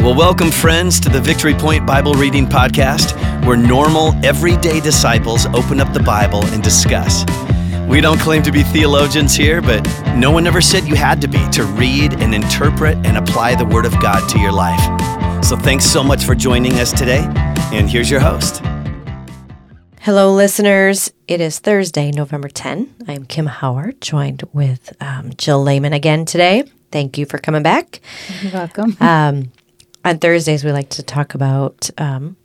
Well, welcome, friends, to the Victory Point Bible Reading Podcast, where normal, everyday disciples open up the Bible and discuss. We don't claim to be theologians here, but no one ever said you had to be to read and interpret and apply the Word of God to your life. So thanks so much for joining us today, and here's your host. Hello, listeners. It is Thursday, November 10. I'm Kim Howard, joined with um, Jill Lehman again today. Thank you for coming back. You're welcome. Um, on Thursdays, we like to talk about um,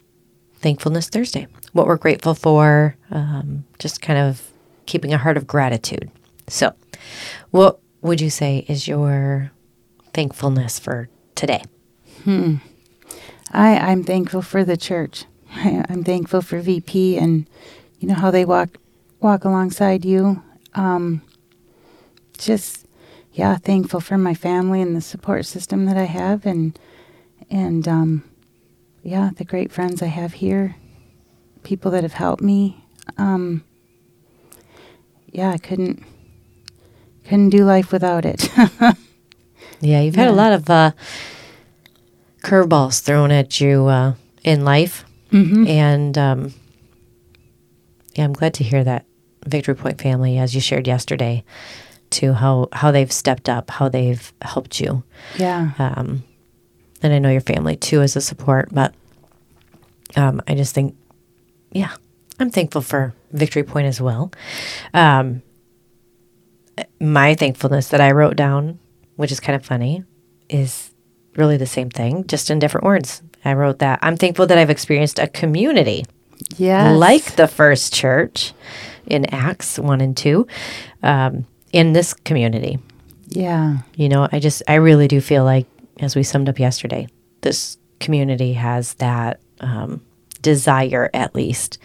Thankfulness Thursday, what we're grateful for, um, just kind of keeping a heart of gratitude. So, what would you say is your thankfulness for today? I, I'm thankful for the church. I, I'm thankful for VP and you know how they walk walk alongside you. Um, just yeah, thankful for my family and the support system that I have, and and um, yeah, the great friends I have here, people that have helped me. Um, yeah, I couldn't couldn't do life without it. Yeah, you've had a lot of uh, curveballs thrown at you uh, in life. mm-hmm. And um, yeah, I'm glad to hear that Victory Point family, as you shared yesterday, to how, how they've stepped up, how they've helped you. Yeah. Um, and I know your family too as a support, but um, I just think, yeah, I'm thankful for Victory Point as well. Um, my thankfulness that I wrote down, which is kind of funny, is really the same thing, just in different words. I wrote that I'm thankful that I've experienced a community Yes. like the first church in Acts 1 and 2 um, in this community. Yeah. You know, I just, I really do feel like, as we summed up yesterday, this community has that um, desire at least.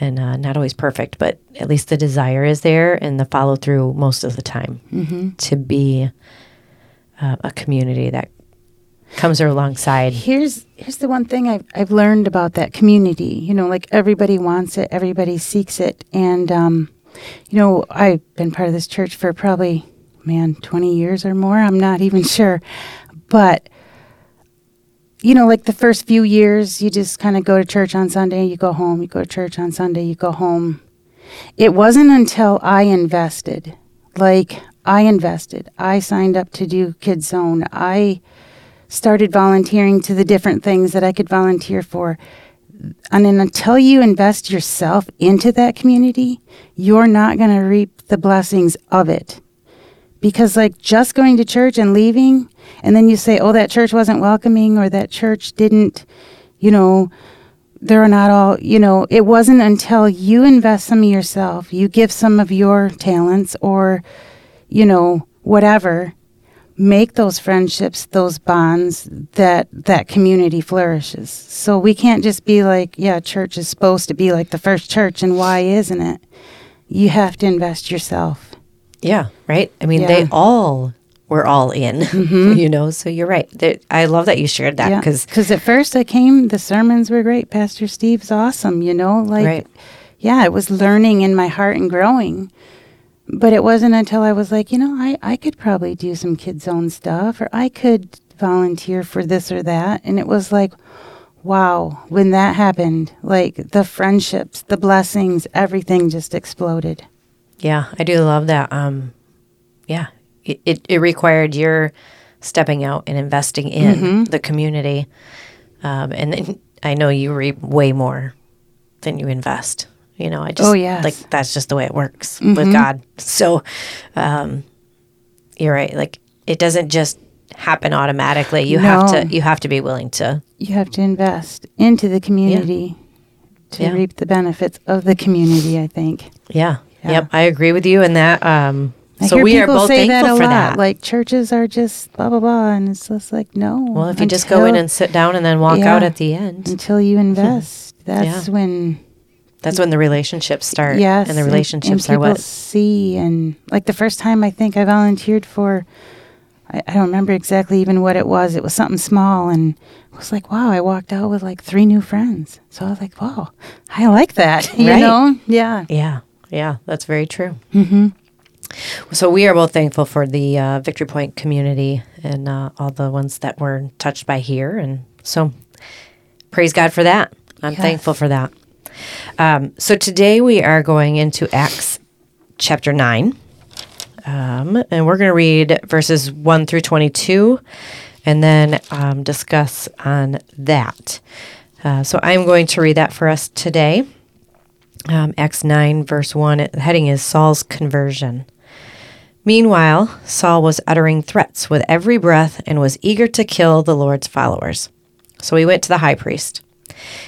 And uh, not always perfect, but at least the desire is there and the follow through most of the time to be uh, a community that comes alongside. Here's here's the one thing I've I've learned about that community. You know, like everybody wants it, everybody seeks it, and um, you know, I've been part of this church for probably man twenty years or more. I'm not even sure, but you know, like the first few years, you just kind of go to church on Sunday, you go home. You go to church on Sunday, you go home. It wasn't until I invested, like I invested, I signed up to do Kids Zone. I started volunteering to the different things that I could volunteer for. And until you invest yourself into that community, you're not going to reap the blessings of it. Because, like, just going to church and leaving, and then you say, oh, that church wasn't welcoming, or that church didn't, you know, they're not all, you know, it wasn't until you invest some of yourself, you give some of your talents, or, you know, whatever, make those friendships, those bonds that that community flourishes. So we can't just be like, yeah, church is supposed to be like the first church and why isn't it? You have to invest yourself. Yeah, right. I mean, Yeah. they all were all in, mm-hmm. you know. So you're right. They- I love that you shared that Yeah, because because at first I came, the sermons were great. Pastor Steve's awesome, you know, like Right. yeah, it was learning in my heart and growing. But it wasn't until I was like, you know, I, I could probably do some Kids Zone stuff or I could volunteer for this or that. And it was like, wow, when that happened, like the friendships, the blessings, everything just exploded. Yeah, I do love that. Um, yeah, it, it it required your stepping out and investing in Mm-hmm. the community, um, and then I know you reap way more than you invest. You know, I just Oh, yes. Mm-hmm. like that's just the way it works with God. So, um, you're right. Like it doesn't just happen automatically. You have to you have to be willing to You have to invest into the community to Yeah. reap the benefits of the community, I think. Yeah. Yeah. Yep. I agree with you in that. Um, I so we are both say thankful that for lot. that. Like churches are just blah blah blah, and it's just like no. well, if you just go in and sit down and then walk Yeah. out at the end, until you invest, that's when that's when the relationships start. yes, And the and- relationships and are what. see. And like the first time, I think I volunteered for. I, I don't remember exactly even what it was. It was something small, and I was like, wow! I walked out with like three new friends. So I was like, wow, I like that. You Right. know? Yeah. Yeah. Yeah. That's very true. Mm-hmm. So we are both thankful for the uh, Victory Point community and uh, all the ones that were touched by here, and so praise God for that. I'm Yes. thankful for that. Um, so today we are going into Acts chapter nine, um, and we're going to read verses one through twenty-two, and then um, discuss on that. Uh, so I'm going to read that for us today. Um, Acts 9, verse 1, the heading is Saul's conversion. Meanwhile, Saul was uttering threats with every breath and was eager to kill the Lord's followers. So he went to the high priest.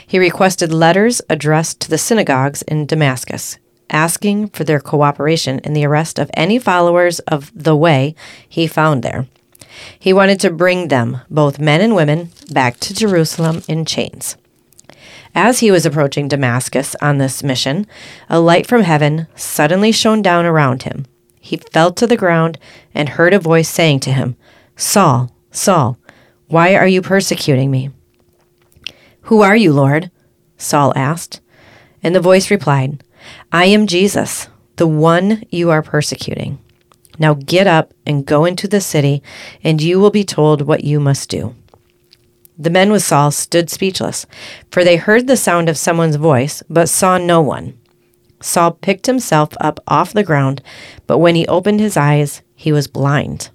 He requested letters addressed to the synagogues in Damascus, asking for their cooperation in the arrest of any followers of the way he found there. He wanted to bring them, both men and women, back to Jerusalem in chains. As he was approaching Damascus on this mission, a light from heaven suddenly shone down around him. He fell to the ground and heard a voice saying to him, Saul, Saul, why are you persecuting me? Who are you, Lord? Saul asked. And the voice replied, I am Jesus, the one you are persecuting. Now get up and go into the city, and you will be told what you must do. The men with Saul stood speechless, for they heard the sound of someone's voice, but saw no one. Saul picked himself up off the ground, but when he opened his eyes, he was blind.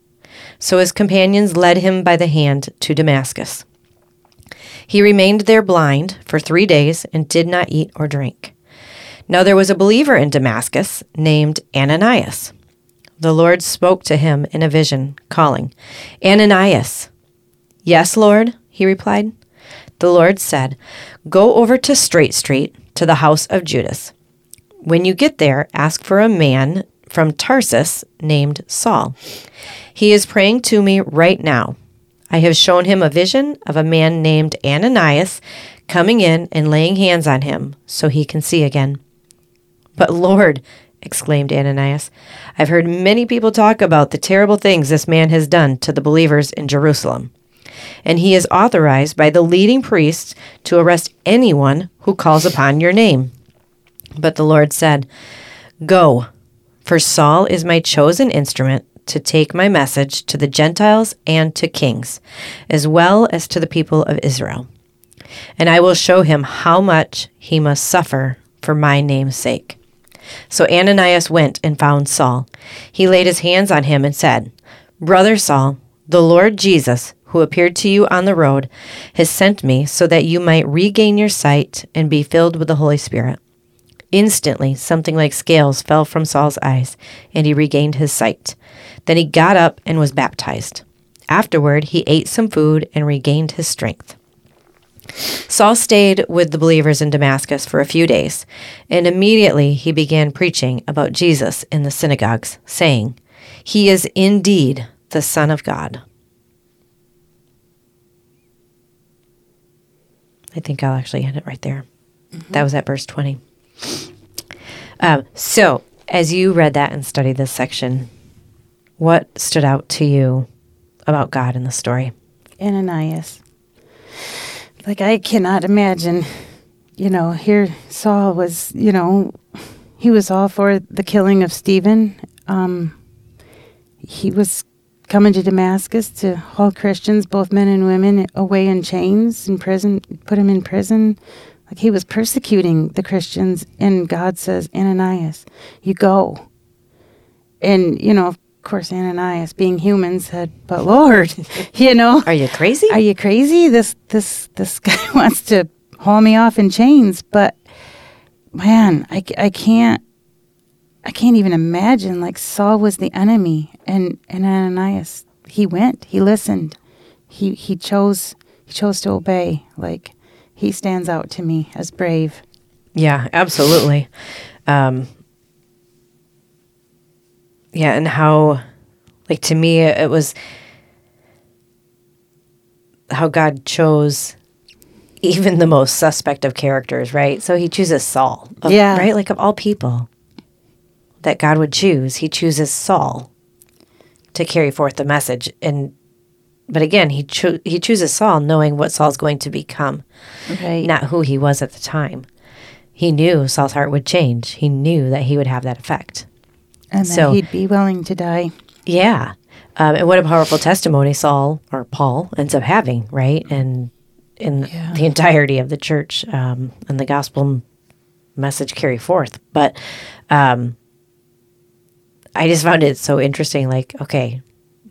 So his companions led him by the hand to Damascus. He remained there blind for three days and did not eat or drink. Now there was a believer in Damascus named Ananias. The Lord spoke to him in a vision, calling, Ananias. Yes, Lord, he replied. The Lord said, Go over to Straight Street to the house of Judas. When you get there, ask for a man from Tarsus named Saul. He is praying to me right now. I have shown him a vision of a man named Ananias coming in and laying hands on him so he can see again. But Lord, exclaimed Ananias, I've heard many people talk about the terrible things this man has done to the believers in Jerusalem. And he is authorized by the leading priests to arrest anyone who calls upon your name. But the Lord said, Go, for Saul is my chosen instrument to take my message to the Gentiles and to kings, as well as to the people of Israel. And I will show him how much he must suffer for my name's sake. So Ananias went and found Saul. He laid his hands on him and said, Brother Saul, the Lord Jesus, who appeared to you on the road, has sent me so that you might regain your sight and be filled with the Holy Spirit. Instantly, something like scales fell from Saul's eyes, and he regained his sight. Then he got up and was baptized. Afterward, he ate some food and regained his strength. Saul stayed with the believers in Damascus for a few days, and immediately he began preaching about Jesus in the synagogues, saying, He is indeed the Son of God. I think I'll actually end it right there. That was at verse 20. Um, so, as you read that and studied this section, what stood out to you about God in the story? Ananias. Like I cannot imagine, you know, here Saul was, you know, he was all for the killing of Stephen. Um, he was coming to Damascus to haul Christians, both men and women, away in chains in prison, put him in prison. Like he was persecuting the Christians, and God says, Ananias, you go. And, you know, of course, Ananias, being human, said, But Lord, you know, Are you crazy? are you crazy? This this this guy wants to haul me off in chains, but man, I, I can't I can't even imagine like Saul was the enemy and and Ananias he went, he listened. He he chose he chose to obey. Like he stands out to me as brave. Yeah, absolutely. Um, yeah, and how, like, to me, it was how God chose even the most suspect of characters, right? So he chooses Saul, of- Yeah. right? Like, of all people that God would choose, he chooses Saul to carry forth the message. And, but again, he, cho- he chooses Saul knowing what Saul's going to become Right. not who he was at the time. He knew Saul's heart would change. He knew that he would have that effect. And that So- he'd be willing to die. Yeah. Um, and what a powerful testimony Saul or Paul ends up having, right? And in Yeah. the entirety of the church um, and the gospel message carry forth. But um, I just found it so interesting. Like, okay,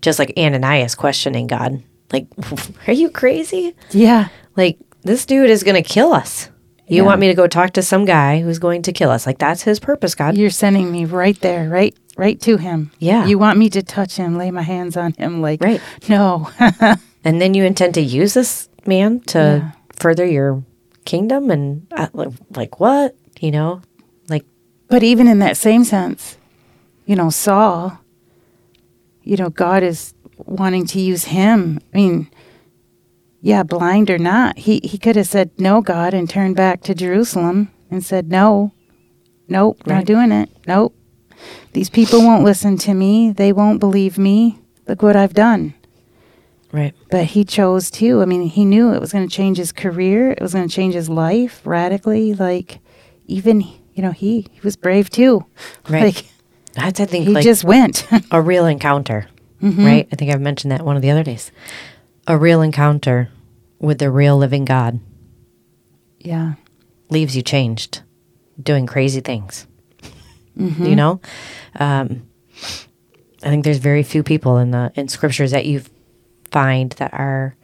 just like Ananias questioning God, like, are you crazy? Yeah. Like, this dude is going to kill us. You Yeah. want me to go talk to some guy who's going to kill us? Like, that's his purpose, God. You're sending me right there, right right to him. Yeah. You want me to touch him, lay my hands on him like Right. no. and then you intend to use this man to Yeah. further your kingdom and uh, like, like what you know like But even in that same sense, you know, Saul, you know, God is wanting to use him. I mean, yeah, blind or not, he, he could have said, No, God, and turned back to Jerusalem and said, No, nope, Right. not doing it. Nope. These people won't listen to me. They won't believe me. Look what I've done. right But he chose to. I mean, he knew it was going to change his career. It was going to change his life radically. Like, even, you know, he, he was brave too. Right. Like, that's i think he like just went. a real encounter Mm-hmm. right i think i've mentioned that one of the other days a real encounter with the real living god yeah. leaves you changed doing crazy things Mm-hmm. you know um, i think there's very few people in the in scriptures that you find that are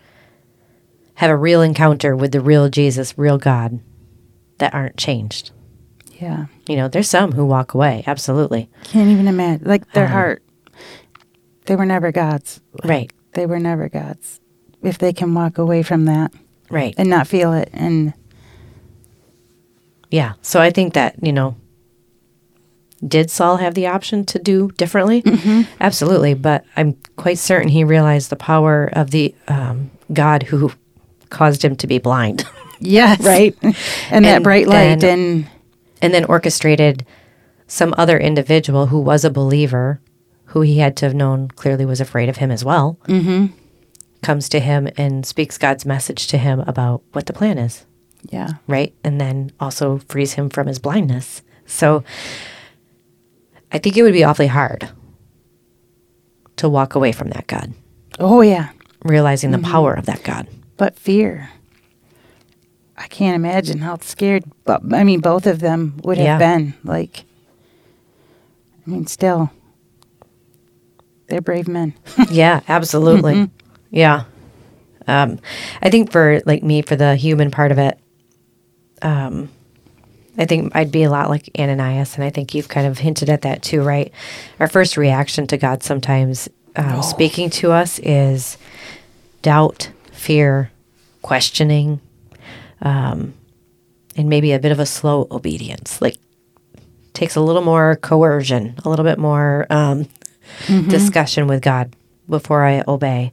have a real encounter with the real jesus real god that aren't changed Yeah. you know there's some who walk away absolutely Can't even imagine. Like, their Um, heart. They were never God's. right They were never God's. If they can walk away from that right and not feel it. And yeah so i think that you know did saul have the option to do differently absolutely but i'm quite certain he realized the power of the um, god who caused him to be blind yes. Right. and, that bright light. then- and and then orchestrated some other individual who was a believer who he had to have known clearly was afraid of him as well mm-hmm. comes to him and speaks god's message to him about what the plan is yeah. right and then also frees him from his blindness so i think it would be awfully hard to walk away from that god Oh, yeah. realizing the power of that god but fear. I can't imagine how scared. But I mean, both of them would have Yeah. been like. I mean, still, they're brave men. yeah absolutely yeah um i think for like me for the human part of it um i think i'd be a lot like ananias and i think you've kind of hinted at that too right our first reaction to god sometimes um, speaking to us is doubt fear questioning um and maybe a bit of a slow obedience like takes a little more coercion a little bit more um discussion with God before I obey.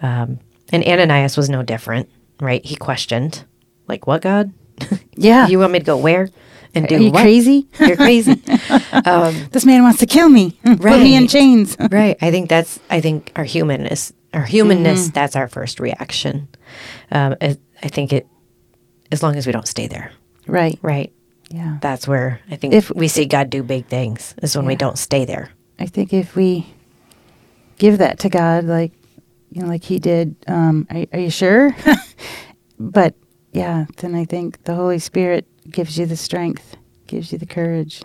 Um, and Ananias was no different, right? He questioned, like, what God? Yeah. You want me to go where and do Are you what? crazy? You're crazy. Um, this man wants to kill me. Put me in chains. right. I think that's, I think our humanness, our humanness, that's our first reaction. Um, I, I think it, as long as we don't stay there, right. right? Yeah. That's where I think If- we see God do big things, is when we don't stay there. I think if we give that to God, like you know, like He did, um, are, are you sure? but yeah, then I think the Holy Spirit gives you the strength, gives you the courage.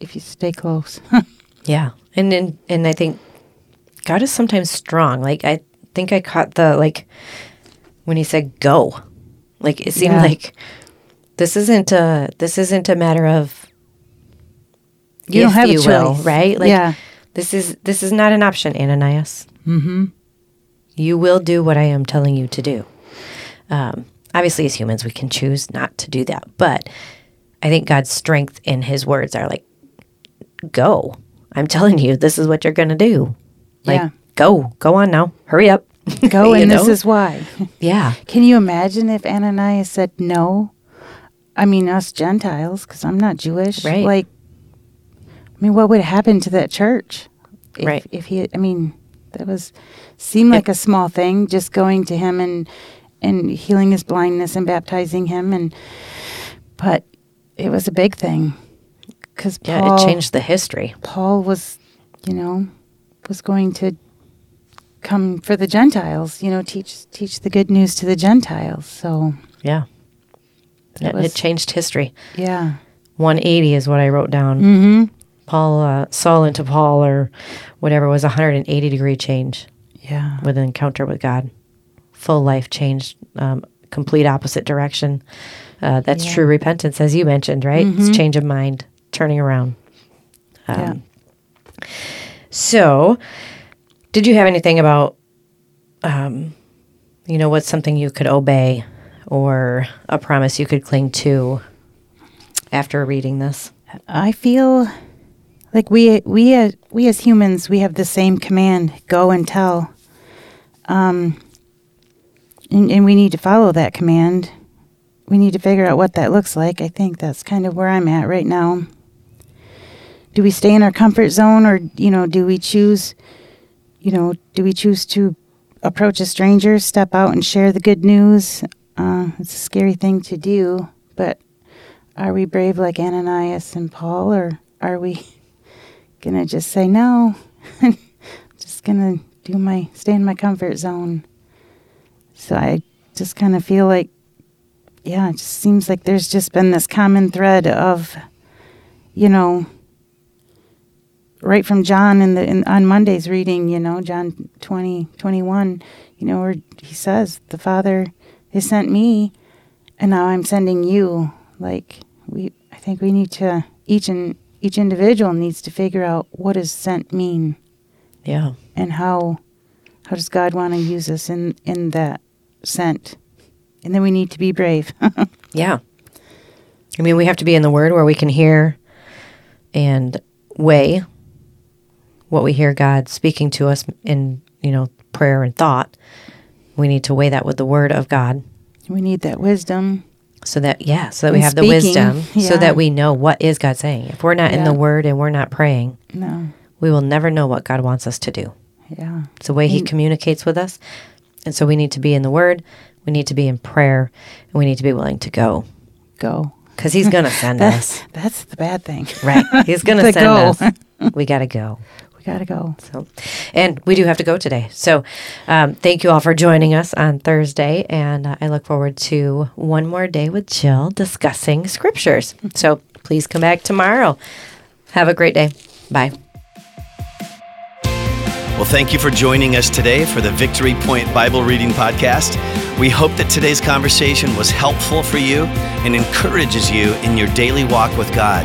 If you stay close, Yeah, and and and I think God is sometimes strong. Like I think I caught the like when he said go, like it seemed Yeah. like this isn't a this isn't a matter of You don't have a you will, choice. right? Like Yeah. this is this is not an option, Ananias. mm-hmm. You will do what I am telling you to do. Um, obviously, as humans, we can choose not to do that, but I think God's strength in His words are like, "Go! I'm telling you, this is what you're going to do. Like, Yeah. go, go on now, hurry up, go, and this is why. yeah, Can you imagine if Ananias said no? I mean, us Gentiles, because I'm not Jewish. Right. Like, I mean, what would happen to that church? If, Right. If he, I mean, that was seemed like a small thing, just going to him and and healing his blindness and baptizing him, and but it was a big thing. because Yeah, Paul it changed the history. Paul was, you know, was going to come for the Gentiles. You know, teach teach the good news to the Gentiles. So Yeah. It, was- it changed history. yeah, 180 is what I wrote down. mm-hmm. Paul, uh, Saul into Paul, or whatever, was a 180 degree change yeah, with an encounter with God. Full life change, um, complete opposite direction. Uh, that's Yeah. true repentance, as you mentioned, right? It's change of mind, turning around. yeah. Um, So, did you have anything about, um, you know, what's something you could obey or a promise you could cling to after reading this? I feel like we we uh, we as humans we have the same command: go and tell. Um, and, and we need to follow that command. We need to figure out what that looks like. I think that's kind of where I'm at right now. Do we stay in our comfort zone, or you know, do we choose? You know, do we choose to approach a stranger, step out, and share the good news? Uh, it's a scary thing to do, but are we brave like Ananias and Paul, or are we gonna just say no? just gonna do my stay in my comfort zone. So I just kind of feel like, yeah, it just seems like there's just been this common thread of, you know, right from John in the in, on Monday's reading, you know, John 20, 21, you know, where he says, The Father has sent me and now I'm sending you. Like we I think we need to each and each individual needs to figure out what does sent mean Yeah. and how how does God want to use us in in that sent. And then we need to be brave. Yeah. I mean, we have to be in the Word where we can hear and weigh what we hear God speaking to us in, you know, prayer and thought. We need to weigh that with the Word of God we need that wisdom. so that, yeah, so that we And have the speaking, wisdom so that we know what is God saying. If we're not in the Word and we're not praying, No. we will never know what God wants us to do. Yeah. It's the way He And- communicates with us. And so we need to be in the Word, we need to be in prayer, and we need to be willing to go Go. because He's going to send us. That's that's the bad thing. Right. He's going to To send go. us. We got to go. We gotta go. So, and we do have to go today. So, um, thank you all for joining us on Thursday. And uh, I look forward to one more day with Jill discussing scriptures. So, please come back tomorrow. Have a great day. Bye. Well, thank you for joining us today for the Victory Point Bible Reading Podcast. We hope that today's conversation was helpful for you and encourages you in your daily walk with God.